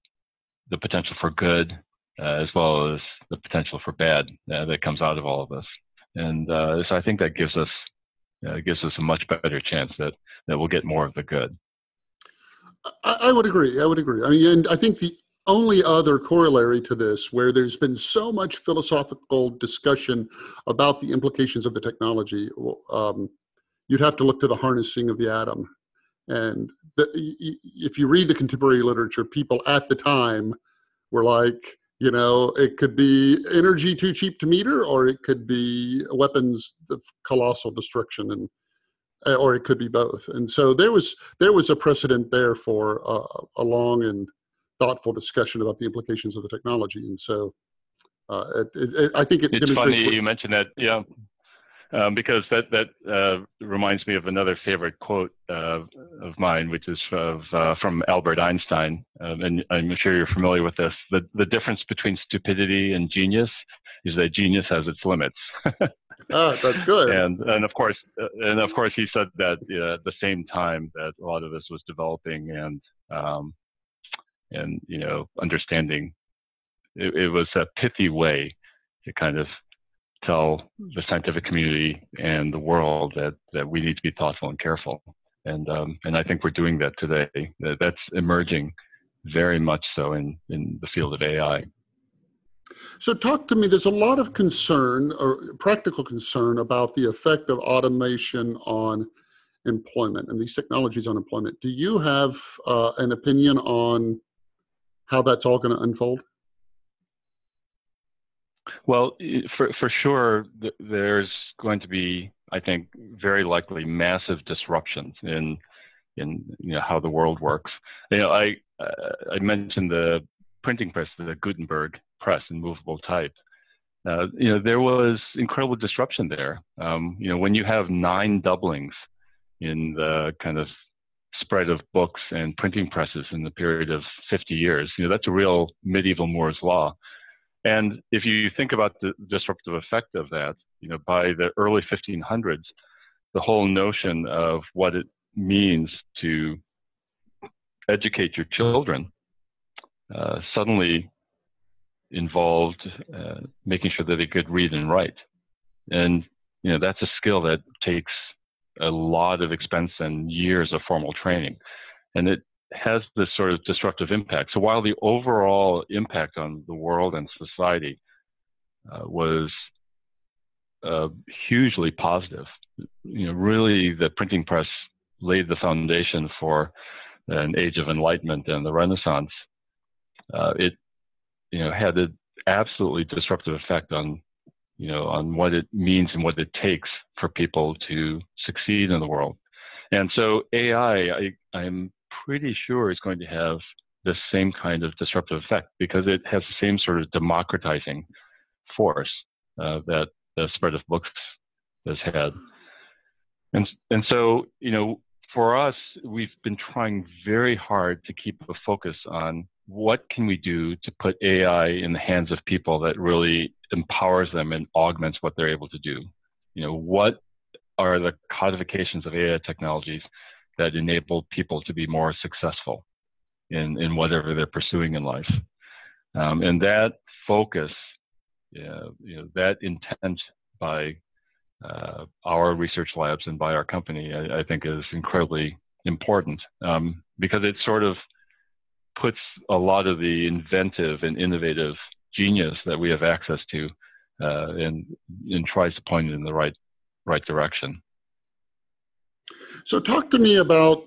the potential for good uh, as well as the potential for bad uh, that comes out of all of this. And so I think that gives us gives us a much better chance that that we'll get more of the good. I, I would agree. I would agree. I mean, and I think the only other corollary to this, where there's been so much philosophical discussion about the implications of the technology, um, you'd have to look to the harnessing of the atom. And the, if you read the contemporary literature, people at the time were like, you know, it could be energy too cheap to meter, or it could be weapons of colossal destruction, and uh, or it could be both. And so there was there was a precedent there for uh, a long and thoughtful discussion about the implications of the technology. And so uh, it, it, I think it it's funny you mentioned that. Yeah, um, because that that uh, reminds me of another favorite quote uh, of mine, which is of, uh, from Albert Einstein, um, and I'm sure you're familiar with this. The the difference between stupidity and genius is that genius has its limits. <laughs> ah, that's good. And and of course, uh, and of course, he said that at the same time that a lot of this was developing and um, and you know understanding. It, it was a pithy way to kind of tell the scientific community and the world that, that we need to be thoughtful and careful. And, um, and I think we're doing that today. That's emerging very much so in, in the field of AI. So, talk to me. There's a lot of concern or practical concern about the effect of automation on employment and these technologies on employment. Do you have uh, an opinion on how that's all going to unfold? Well, for for sure, there's going to be, I think, very likely massive disruptions in in you know how the world works. You know, I uh, I mentioned the printing press, the Gutenberg press and movable type. Uh, you know, there was incredible disruption there. Um, you know, when you have nine doublings in the kind of spread of books and printing presses in the period of 50 years, you know, that's a real medieval Moore's law. And if you think about the disruptive effect of that, you know, by the early 1500s, the whole notion of what it means to educate your children uh, suddenly involved uh, making sure that they could read and write. And, you know, that's a skill that takes a lot of expense and years of formal training. And it has this sort of disruptive impact. So while the overall impact on the world and society uh, was uh, hugely positive, you know, really the printing press laid the foundation for an age of enlightenment and the Renaissance. Uh, it, you know, had an absolutely disruptive effect on, you know, on what it means and what it takes for people to succeed in the world. And so AI, I, I'm pretty sure is going to have the same kind of disruptive effect because it has the same sort of democratizing force uh, that the spread of books has had. And, and so, you know, for us, we've been trying very hard to keep a focus on what can we do to put AI in the hands of people that really empowers them and augments what they're able to do. You know, what are the codifications of AI technologies that enable people to be more successful in, in whatever they're pursuing in life. Um, and that focus, you know, that intent by uh, our research labs and by our company, I, I think is incredibly important um, because it's sort of puts a lot of the inventive and innovative genius that we have access to uh, and, and tries to point it in the right, right direction. So, talk to me about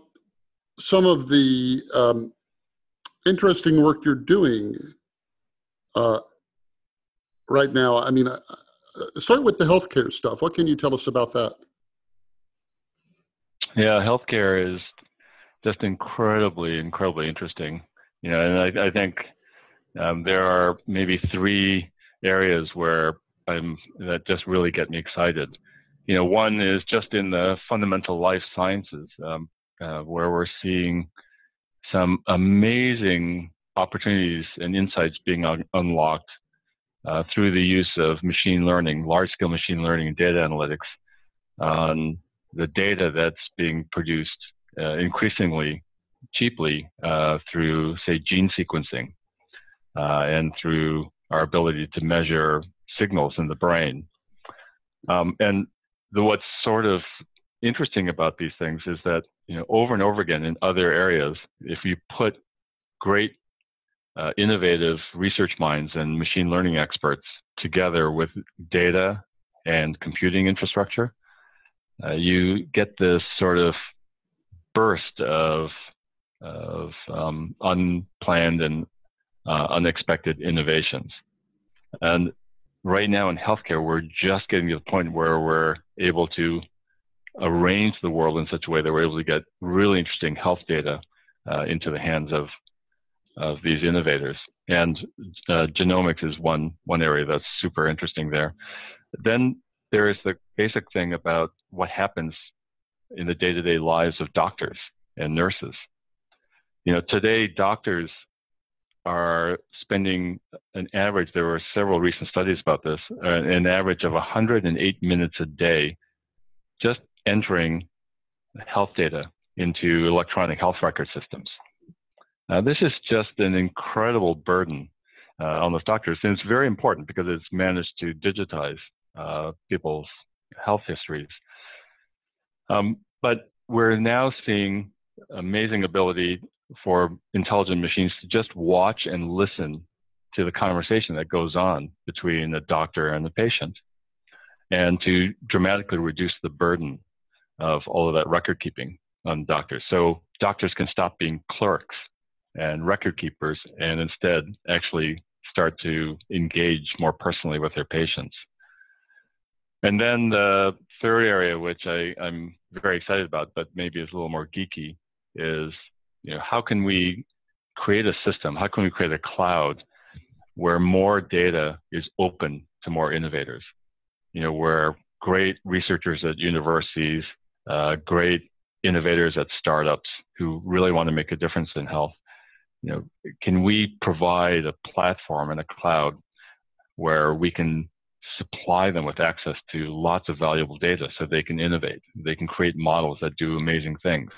some of the um, interesting work you're doing uh, right now. I mean, uh, uh, start with the healthcare stuff. What can you tell us about that? Yeah, healthcare is just incredibly, incredibly interesting. You know, and I, I think um, there are maybe three areas where I'm that just really get me excited. You know, one is just in the fundamental life sciences, um, uh, where we're seeing some amazing opportunities and insights being un- unlocked uh, through the use of machine learning, large-scale machine learning and data analytics on the data that's being produced uh, increasingly cheaply uh, through, say, gene sequencing uh, and through our ability to measure signals in the brain. Um, and the what's sort of interesting about these things is that you know over and over again in other areas, if you put great uh, innovative research minds and machine learning experts together with data and computing infrastructure, uh, you get this sort of burst of of um, unplanned and uh, unexpected innovations. And right now in healthcare, we're just getting to the point where we're able to arrange the world in such a way that we're able to get really interesting health data uh, into the hands of of these innovators. And uh, genomics is one one area that's super interesting there. Then there is the basic thing about what happens in the day-to-day lives of doctors and nurses. You know, today doctors are spending an average, there were several recent studies about this, uh, an average of 108 minutes a day just entering health data into electronic health record systems. Now, this is just an incredible burden uh, on those doctors, and it's very important because it's managed to digitize uh, people's health histories. Um, but we're now seeing amazing ability for intelligent machines to just watch and listen to the conversation that goes on between the doctor and the patient and to dramatically reduce the burden of all of that record keeping on doctors. So doctors can stop being clerks and record keepers and instead actually start to engage more personally with their patients. And then the third area, which I, I'm very excited about, but maybe is a little more geeky, is you know, how can we create a system? How can we create a cloud where more data is open to more innovators? You know, where great researchers at universities, uh, great innovators at startups who really want to make a difference in health, you know, can we provide a platform and a cloud where we can supply them with access to lots of valuable data so they can innovate, they can create models that do amazing things.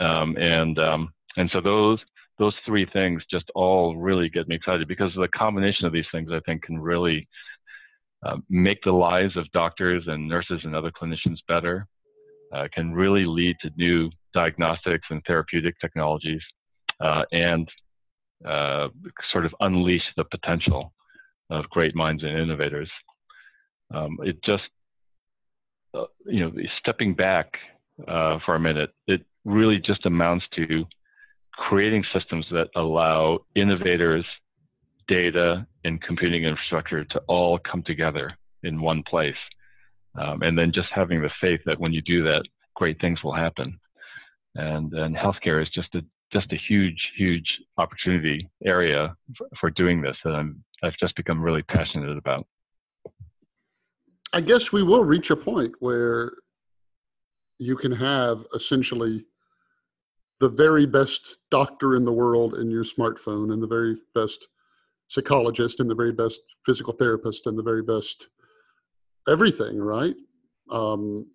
Um, and um, and so those those three things just all really get me excited because the combination of these things I think can really uh, make the lives of doctors and nurses and other clinicians better. Uh, can really lead to new diagnostics and therapeutic technologies, uh, and uh, sort of unleash the potential of great minds and innovators. Um, it just, uh, you know, stepping back uh, for a minute, it really just amounts to creating systems that allow innovators, data, and computing infrastructure to all come together in one place. Um, and then just having the faith that when you do that, great things will happen. And, and healthcare is just a just a huge, huge opportunity area for, for doing this that I'm I've just become really passionate about. I guess we will reach a point where you can have essentially the very best doctor in the world in your smartphone and the very best psychologist and the very best physical therapist and the very best everything right? Um,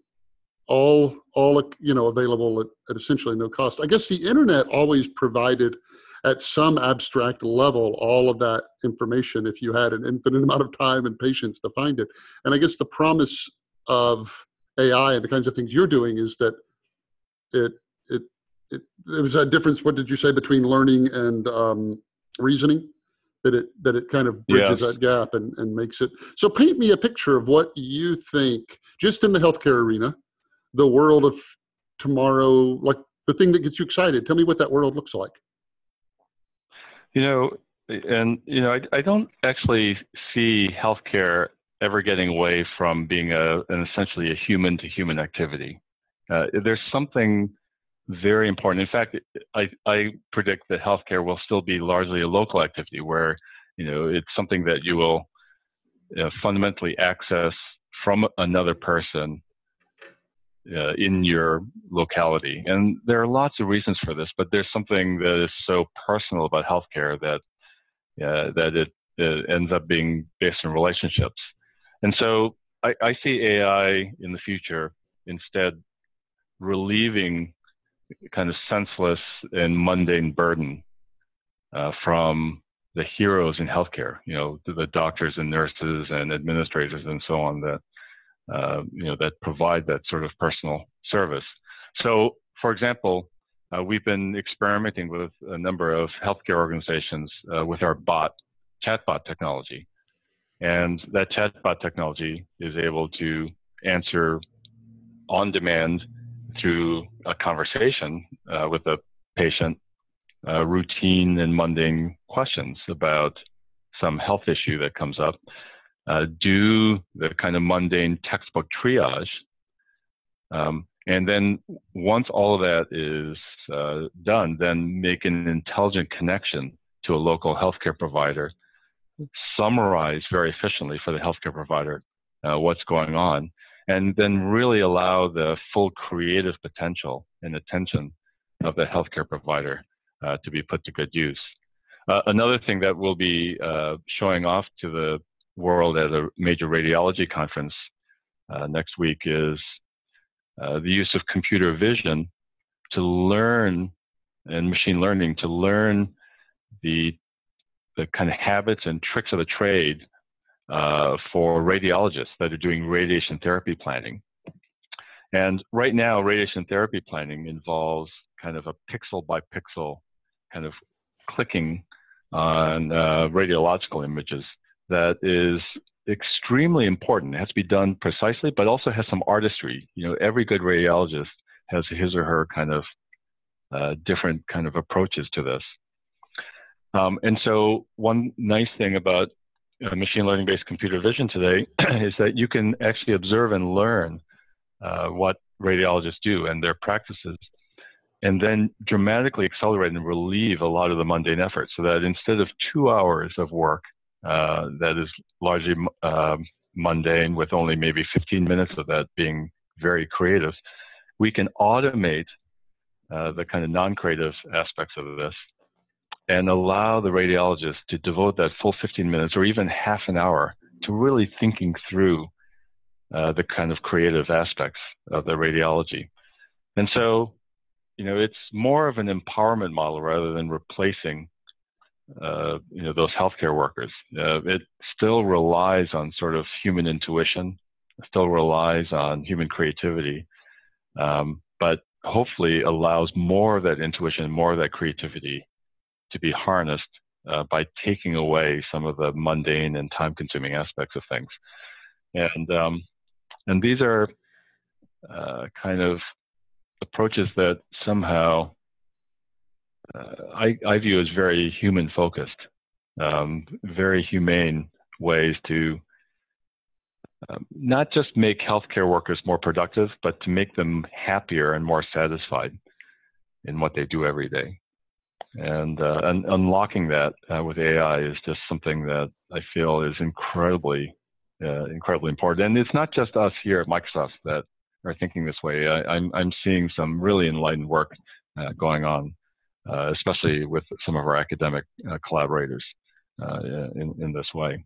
all all you know available at, at essentially no cost. I guess the internet always provided at some abstract level all of that information if you had an infinite <laughs> amount of time and patience to find it. And i guess the promise of ai and the kinds of things you're doing is that it it there was a difference. What did you say between learning and um, reasoning? That it that it kind of bridges yeah. that gap and, and makes it. So paint me a picture of what you think, just in the healthcare arena, the world of tomorrow, like the thing that gets you excited. Tell me what that world looks like. You know, and you know, I, I don't actually see healthcare ever getting away from being a an essentially a human to human activity. Uh, there's something very important. In fact, I, I predict that healthcare will still be largely a local activity where, you know, it's something that you will uh, fundamentally access from another person uh, in your locality. And there are lots of reasons for this, but there's something that is so personal about healthcare that uh, that it, it, ends up being based on relationships. And so I, I see AI in the future instead relieving kind of senseless and mundane burden uh, from the heroes in healthcare, you know, the doctors and nurses and administrators and so on that, uh, you know, that provide that sort of personal service. So, for example, uh, we've been experimenting with a number of healthcare organizations uh, with our bot, chatbot technology. And that chatbot technology is able to answer on demand through a conversation uh, with a patient uh, routine and mundane questions about some health issue that comes up, uh, do the kind of mundane textbook triage, um, and then once all of that is uh, done, then make an intelligent connection to a local healthcare provider, summarize very efficiently for the healthcare provider uh, what's going on, and then really allow the full creative potential and attention of the healthcare provider uh, to be put to good use. Uh, another thing that we'll be uh, showing off to the world at a major radiology conference uh, next week is uh, the use of computer vision to learn and machine learning to learn the the kind of habits and tricks of the trade uh, for radiologists that are doing radiation therapy planning. And right now, radiation therapy planning involves kind of a pixel by pixel kind of clicking on uh, radiological images that is extremely important. It has to be done precisely, but also has some artistry. You know, every good radiologist has his or her kind of uh, different kind of approaches to this. Um, and so, one nice thing about uh, machine learning based computer vision today <clears throat> is that you can actually observe and learn uh, what radiologists do and their practices, and then dramatically accelerate and relieve a lot of the mundane effort so that instead of two hours of work uh, that is largely uh, mundane with only maybe 15 minutes of that being very creative, we can automate uh, the kind of non-creative aspects of this and allow the radiologist to devote that full 15 minutes or even half an hour to really thinking through uh, the kind of creative aspects of the radiology. And so, you know, it's more of an empowerment model rather than replacing, uh, you know, those healthcare workers. Uh, it still relies on sort of human intuition, still relies on human creativity, um, but hopefully allows more of that intuition, more of that creativity to be harnessed uh, by taking away some of the mundane and time-consuming aspects of things. And um, and these are uh, kind of approaches that somehow uh, I, I, view as very human-focused, um, very humane ways to um, not just make healthcare workers more productive, but to make them happier and more satisfied in what they do every day and, uh, and unlocking that uh, with AI is just something that I feel is incredibly, uh, incredibly important. And it's not just us here at Microsoft that are thinking this way. I, am I'm, I'm seeing some really enlightened work uh, going on, uh, especially with some of our academic uh, collaborators in, in this way.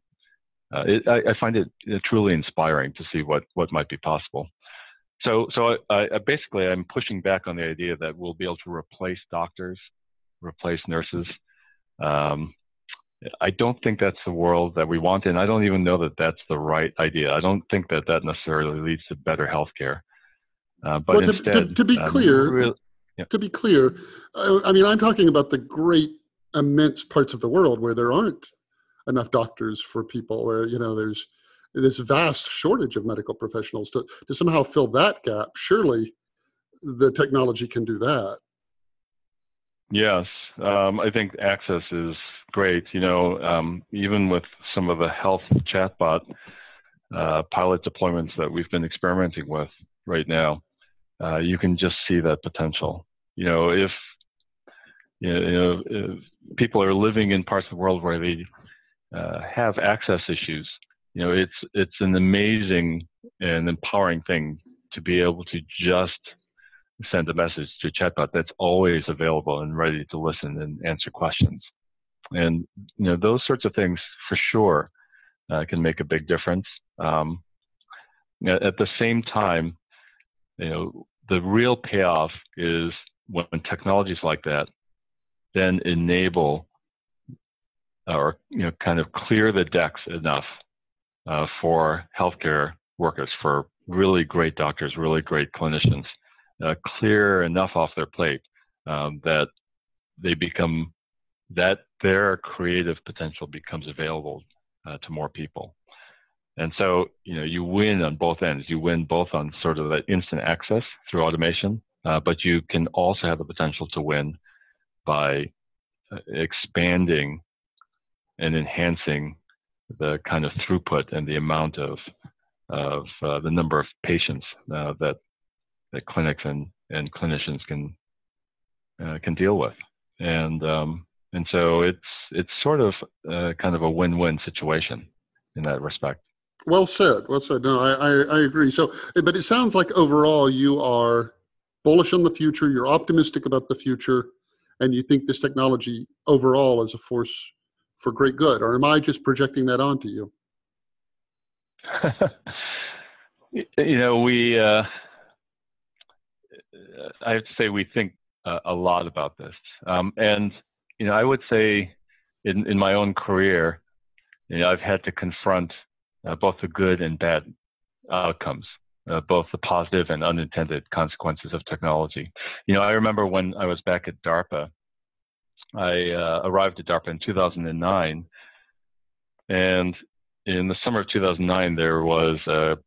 It, I, I, find it truly inspiring to see what, what might be possible. So, so I, I basically I'm pushing back on the idea that we'll be able to replace doctors replace nurses. Um, I don't think that's the world that we want, and I don't even know that that's the right idea. I don't think that that necessarily leads to better healthcare. Uh, but well, instead, to, to, be um, clear, yeah. to be clear, I, I mean, I'm talking about the great, immense parts of the world where there aren't enough doctors for people, where you know there's this vast shortage of medical professionals. To to somehow fill that gap, surely the technology can do that. Yes, um, I think access is great. You know, um, even with some of the health chatbot uh, pilot deployments that we've been experimenting with right now, uh, you can just see that potential. You know, if you know, if people are living in parts of the world where they uh, have access issues, you know, it's it's an amazing and empowering thing to be able to just send a message to chatbot that's always available and ready to listen and answer questions. And you know those sorts of things for sure uh, can make a big difference. Um, at the same time, you know the real payoff is when technologies like that then enable or you know kind of clear the decks enough uh, for healthcare workers, for really great doctors, really great clinicians uh, clear enough off their plate um, that they become that their creative potential becomes available uh, to more people. And so, you know, you win on both ends. You win both on sort of that instant access through automation, uh, but you can also have the potential to win by uh, expanding and enhancing the kind of throughput and the amount of of uh, the number of patients uh, that that clinics and, and clinicians can uh, can deal with, and um, and so it's it's sort of uh, kind of a win-win situation in that respect. Well said. Well said. No, I, I, I agree. So, but it sounds like overall you are bullish on the future. You're optimistic about the future, and you think this technology overall is a force for great good. Or am I just projecting that onto you? <laughs> you know, we. Uh, I have to say we think uh, a lot about this, um, and you know, I would say in in my own career, you know, I've had to confront uh, both the good and bad outcomes, uh, both the positive and unintended consequences of technology. You know, I remember when I was back at DARPA, I uh, arrived at DARPA in 2009, and in the summer of 2009, there was a,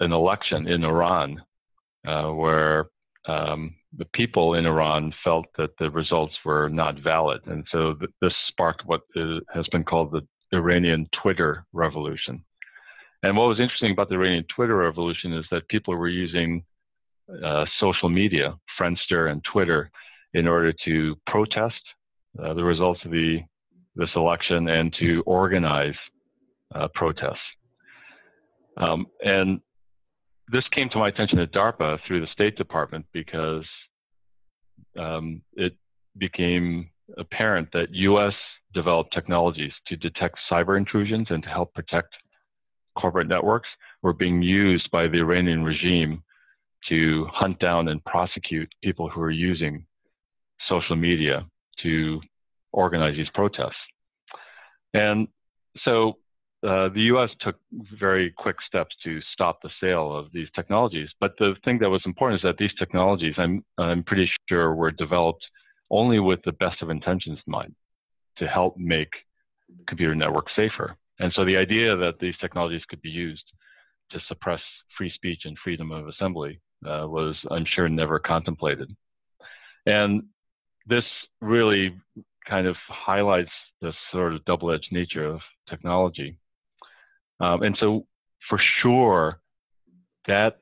an election in Iran uh, where um, the people in Iran felt that the results were not valid. And so th- this sparked what is, has been called the Iranian Twitter revolution. And what was interesting about the Iranian Twitter revolution is that people were using uh, social media, Friendster and Twitter, in order to protest uh, the results of the this election and to organize uh, protests. Um, and this came to my attention at DARPA through the State Department because um, it became apparent that U.S developed technologies to detect cyber intrusions and to help protect corporate networks were being used by the Iranian regime to hunt down and prosecute people who are using social media to organize these protests. And so uh, the US took very quick steps to stop the sale of these technologies. But the thing that was important is that these technologies, I'm, I'm pretty sure, were developed only with the best of intentions in mind to help make computer networks safer. And so the idea that these technologies could be used to suppress free speech and freedom of assembly uh, was, I'm sure, never contemplated. And this really kind of highlights the sort of double edged nature of technology. Um, and so, for sure, that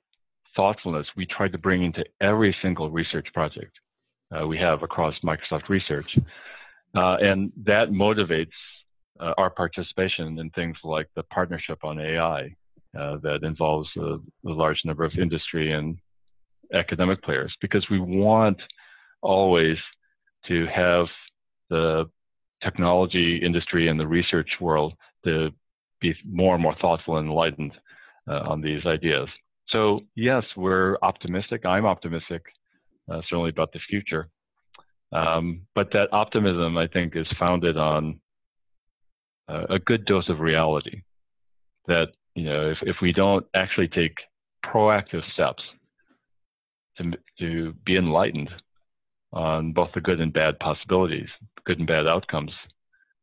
thoughtfulness we tried to bring into every single research project uh, we have across Microsoft Research. Uh, and that motivates uh, our participation in things like the partnership on AI uh, that involves a, a, large number of industry and academic players because we want always to have the technology industry and the research world to be more and more thoughtful and enlightened uh, on these ideas. So, yes, we're optimistic. I'm optimistic, uh, certainly about the future. Um, but that optimism, I think, is founded on uh, a good dose of reality. That you know, if if we don't actually take proactive steps to to be enlightened on both the good and bad possibilities, good and bad outcomes,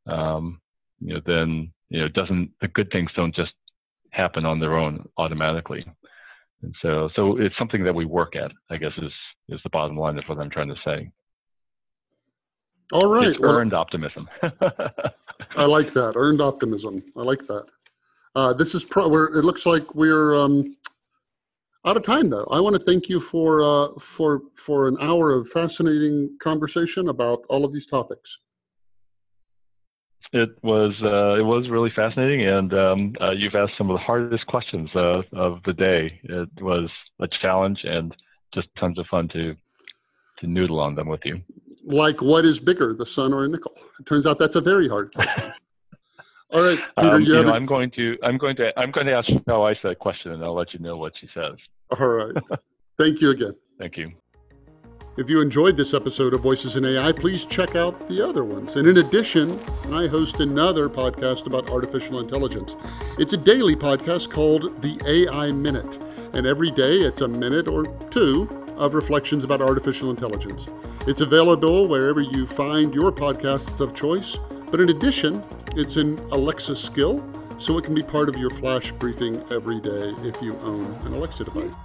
um, you know, then you know, doesn't the good things don't just happen on their own automatically. And so, so it's something that we work at. I guess is is the bottom line of what I'm trying to say. All right. It's earned well, optimism. <laughs> I like that. Earned optimism. I like that. Uh, this is pro. Where it looks like we're um, out of time, though. I want to thank you for uh, for for an hour of fascinating conversation about all of these topics. It was uh, it was really fascinating, and um, uh, you've asked some of the hardest questions uh, of the day. It was a challenge, and just tons of fun to to noodle on them with you like what is bigger, the sun or a nickel? It turns out that's a very hard <laughs> question. All right, Peter, um, you, you know, a... I'm going to I'm going to I'm going to ask wife that question, and I'll let you know what she says. All right. <laughs> Thank you again. Thank you. If you enjoyed this episode of Voices in AI, please check out the other ones. And in addition, I host another podcast about artificial intelligence. It's a daily podcast called The AI Minute. And every day it's a minute or two of reflections about artificial intelligence. It's available wherever you find your podcasts of choice, but in addition, it's an Alexa skill, so it can be part of your flash briefing every day if you own an Alexa device.